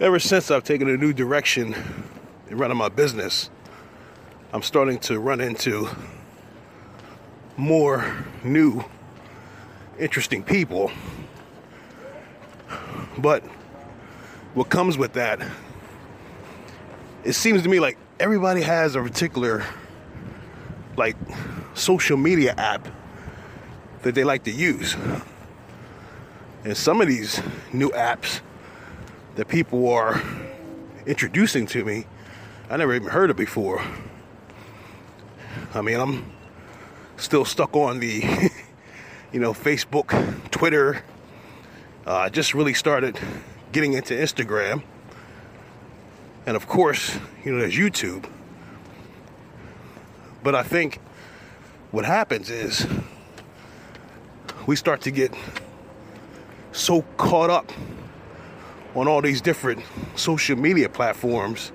ever since I've taken a new direction in running my business, I'm starting to run into more new, interesting people. But what comes with that, it seems to me like everybody has a particular, like, social media app that they like to use. And some of these new apps that people are introducing to me, I never even heard of before. I mean, I'm still stuck on the, you know, Facebook, Twitter. Uh, I just really started getting into Instagram. And of course, you know, there's YouTube. But I think what happens is we start to get so caught up on all these different social media platforms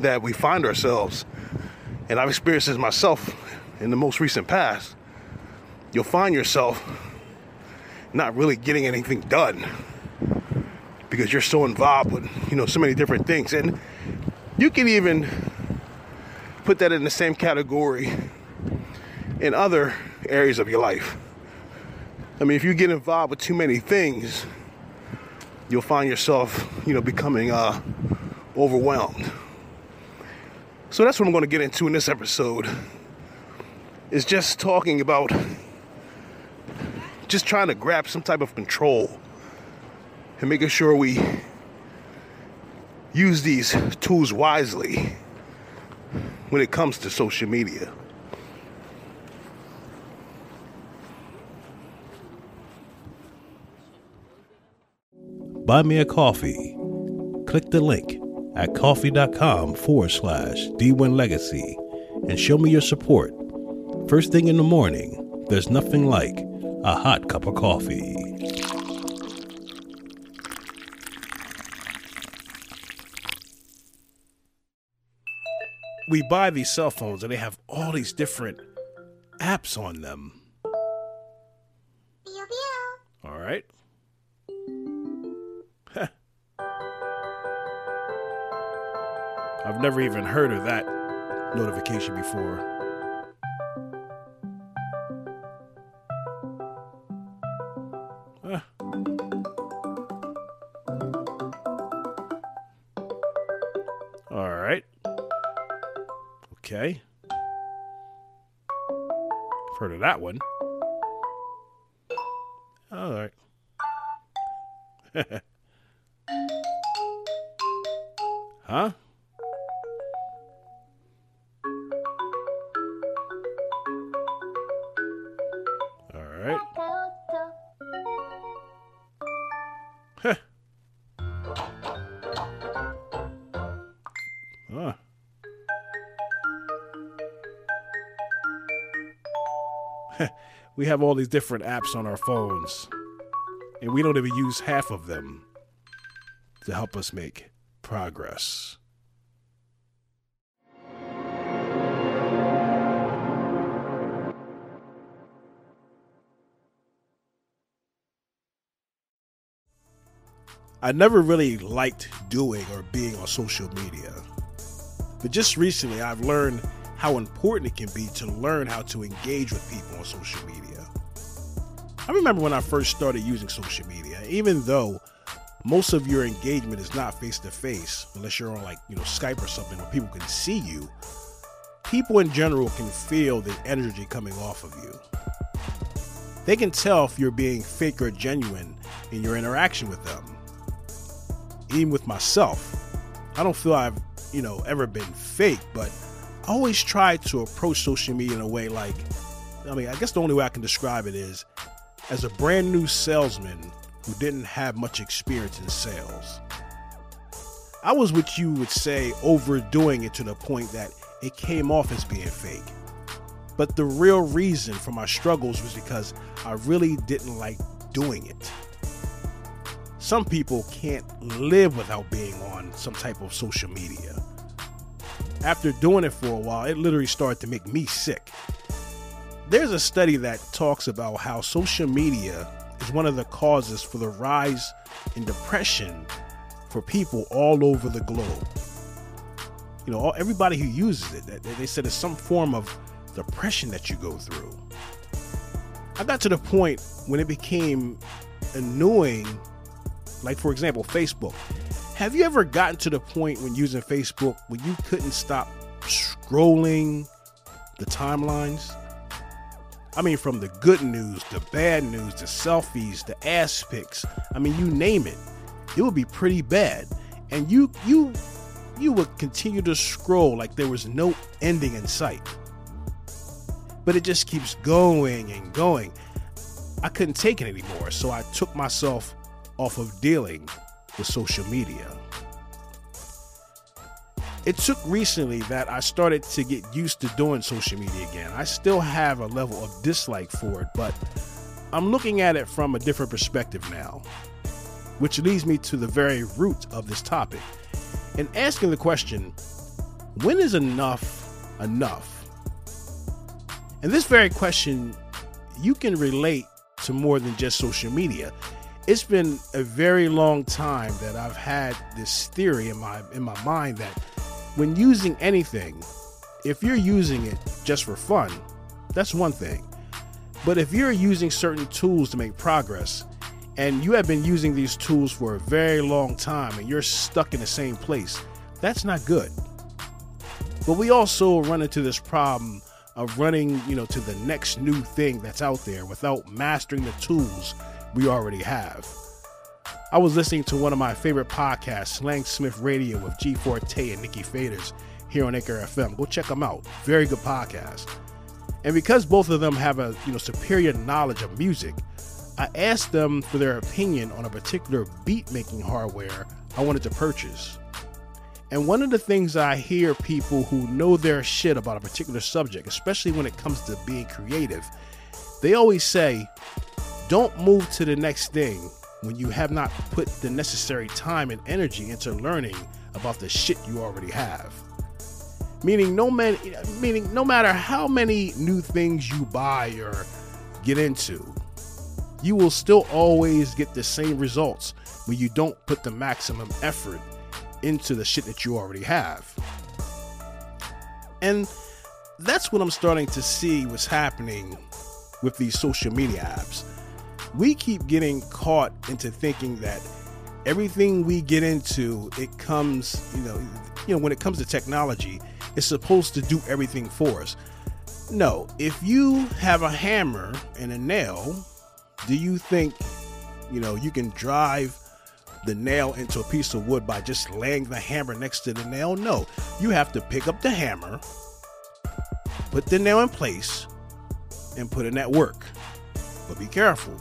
that we find ourselves, and I've experienced this myself in the most recent past, you'll find yourself not really getting anything done because you're so involved with, you know, so many different things. And you can even put that in the same category in other areas of your life. I mean, if you get involved with too many things, you'll find yourself, you know, becoming uh, overwhelmed. So that's what I'm going to get into in this episode. Is just talking about just trying to grab some type of control and making sure we use these tools wisely when it comes to social media. Buy me a coffee. Click the link at ko-fi.com forward slash D1 Legacy and show me your support. First thing in the morning, there's nothing like a hot cup of coffee. We buy these cell phones and they have all these different apps on them. All right. I've never even heard of that notification before. All right. Okay. Heard of that one. All right. huh? All right. Huh. Huh. we have all these different apps on our phones, and we don't even use half of them to help us make progress. I never really liked doing or being on social media. But just recently, I've learned how important it can be to learn how to engage with people on social media. I remember when I first started using social media, even though most of your engagement is not face to face, unless you're on like, you know, Skype or something where people can see you, people in general can feel the energy coming off of you. They can tell if you're being fake or genuine in your interaction with them. Even with myself, I don't feel I've, you know, ever been fake, but I always try to approach social media in a way like, I mean, I guess the only way I can describe it is as a brand new salesman who didn't have much experience in sales. I was what you would say overdoing it to the point that it came off as being fake. But the real reason for my struggles was because I really didn't like doing it. Some people can't live without being on some type of social media. After doing it for a while, it literally started to make me sick. There's a study that talks about how social media is one of the causes for the rise in depression for people all over the globe. You know, everybody who uses it, they said it's some form of depression that you go through. I got to the point when it became annoying, like for example, Facebook. Have you ever gotten to the point when using Facebook when you couldn't stop scrolling the timelines? I mean, from the good news, the bad news, the selfies, the ass pics. I mean, you name it. It would be pretty bad, and you you you would continue to scroll like there was no ending in sight. But it just keeps going and going. I couldn't take it anymore, so I took myself off of dealing with social media. It took recently that I started to get used to doing social media again. I still have a level of dislike for it, but I'm looking at it from a different perspective now, which leads me to the very root of this topic and asking the question when is enough enough? And this very question, you can relate to more than just social media. It's been a very long time that I've had this theory in my in my mind that when using anything, if you're using it just for fun, that's one thing. But if you're using certain tools to make progress, and you have been using these tools for a very long time and you're stuck in the same place, that's not good. But we also run into this problem of running, you know, to the next new thing that's out there without mastering the tools we already have. I was listening to one of my favorite podcasts, Slang Smith Radio with G Forte and Nikki Faders here on Anchor FM. Go check them out. Very good podcast. And because both of them have a you know superior knowledge of music, I asked them for their opinion on a particular beat making hardware I wanted to purchase. And one of the things I hear people who know their shit about a particular subject, especially when it comes to being creative, they always say, don't move to the next thing when you have not put the necessary time and energy into learning about the shit you already have. Meaning no man meaning no matter how many new things you buy or get into, you will still always get the same results when you don't put the maximum effort into the shit that you already have. And that's what I'm starting to see what's happening with these social media apps we keep getting caught into thinking that everything we get into it comes you know you know when it comes to technology it's supposed to do everything for us. No if you have a hammer and a nail do you think you know you can drive the nail into a piece of wood by just laying the hammer next to the nail? No you have to pick up the hammer put the nail in place and put in that work. But be careful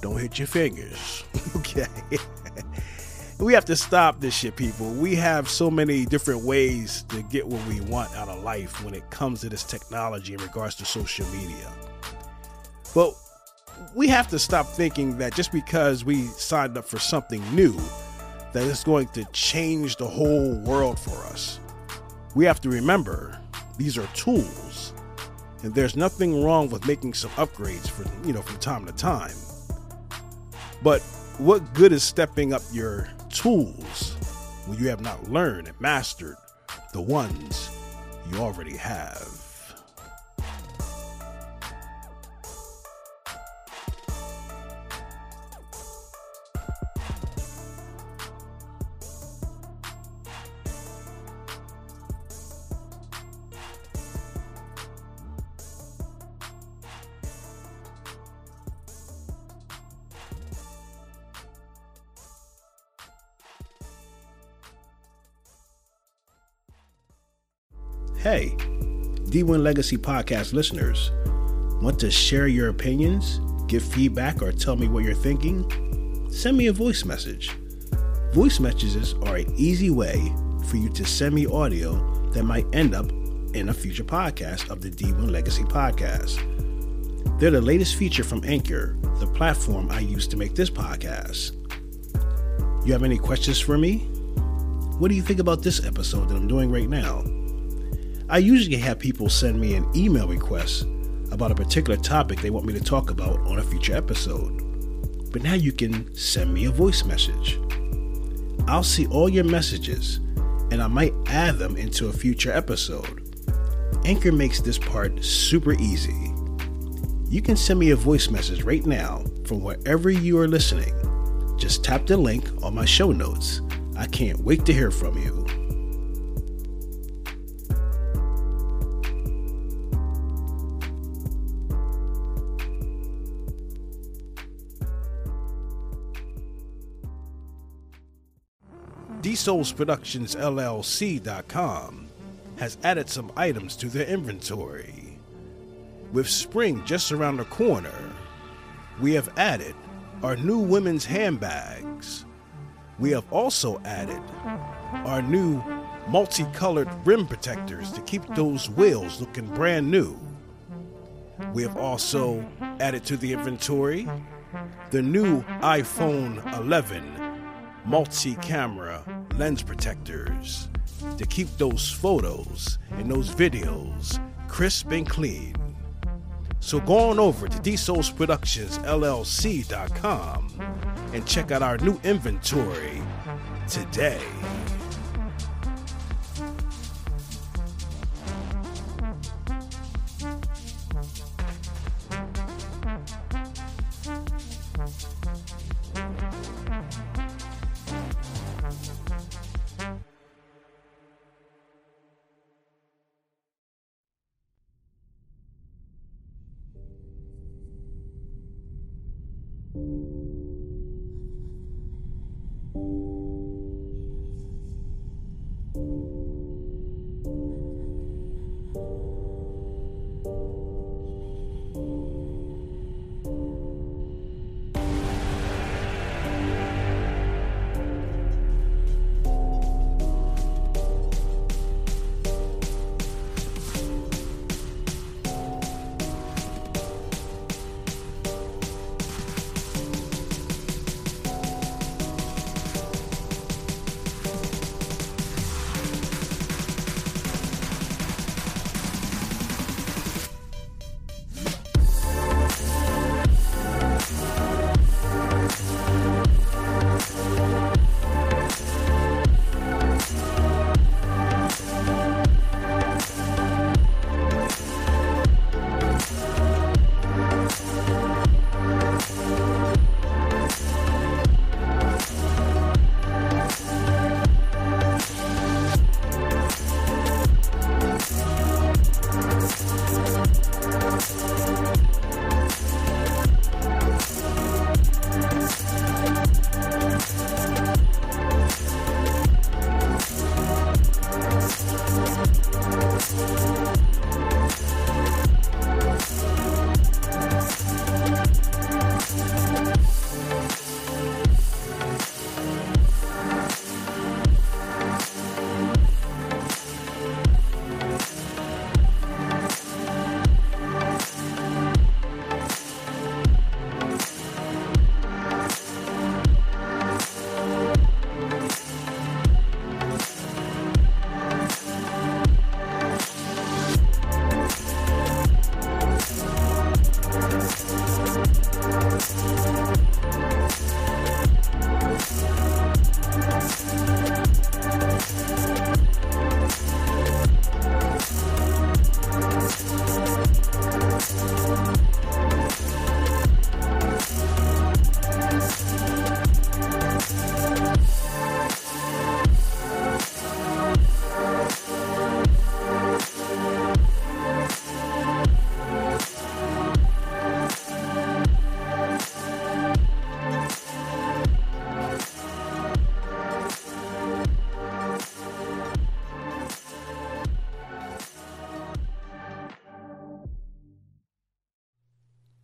don't hit your fingers. okay. we have to stop this shit, people. We have so many different ways to get what we want out of life when it comes to this technology in regards to social media. But we have to stop thinking that just because we signed up for something new, that it's going to change the whole world for us. We have to remember these are tools, and there's nothing wrong with making some upgrades for you know from time to time. But what good is stepping up your tools when you have not learned and mastered the ones you already have? Hey, D1 Legacy Podcast listeners, want to share your opinions, give feedback, or tell me what you're thinking? Send me a voice message. Voice messages are an easy way for you to send me audio that might end up in a future podcast of the D1 Legacy Podcast. They're the latest feature from Anchor, the platform I use to make this podcast. You have any questions for me? What do you think about this episode that I'm doing right now? I usually have people send me an email request about a particular topic they want me to talk about on a future episode. But now you can send me a voice message. I'll see all your messages and I might add them into a future episode. Anchor makes this part super easy. You can send me a voice message right now from wherever you are listening. Just tap the link on my show notes. I can't wait to hear from you. DSouls Productions LLC.com has added some items to their inventory. With spring just around the corner, we have added our new women's handbags. We have also added our new multicolored rim protectors to keep those wheels looking brand new. We have also added to the inventory the new iPhone 11 multi camera lens protectors to keep those photos and those videos crisp and clean. So go on over to DSoulsProductionsLLC.com and check out our new inventory today.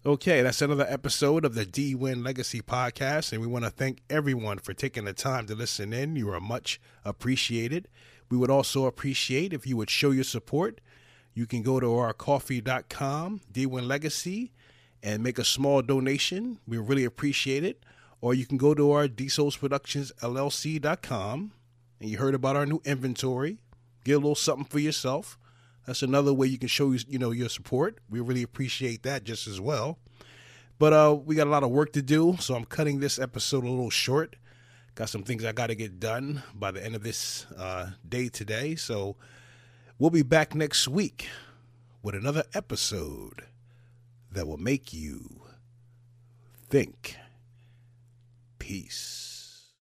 Okay, that's another episode of the D1 Legacy podcast, and we want to thank everyone for taking the time to listen in. You are much appreciated. We would also appreciate if you would show your support. You can go to our ko-fi.com, D Win Legacy, and make a small donation. We really appreciate it. Or you can go to our DSouls Productions LLC.com, and you heard about our new inventory. Get a little something for yourself. That's another way you can show you know your support. We really appreciate that just as well. But uh, we got a lot of work to do, so I'm cutting this episode a little short. Got some things I got to get done by the end of this uh, day today. So we'll be back next week with another episode that will make you think. Peace.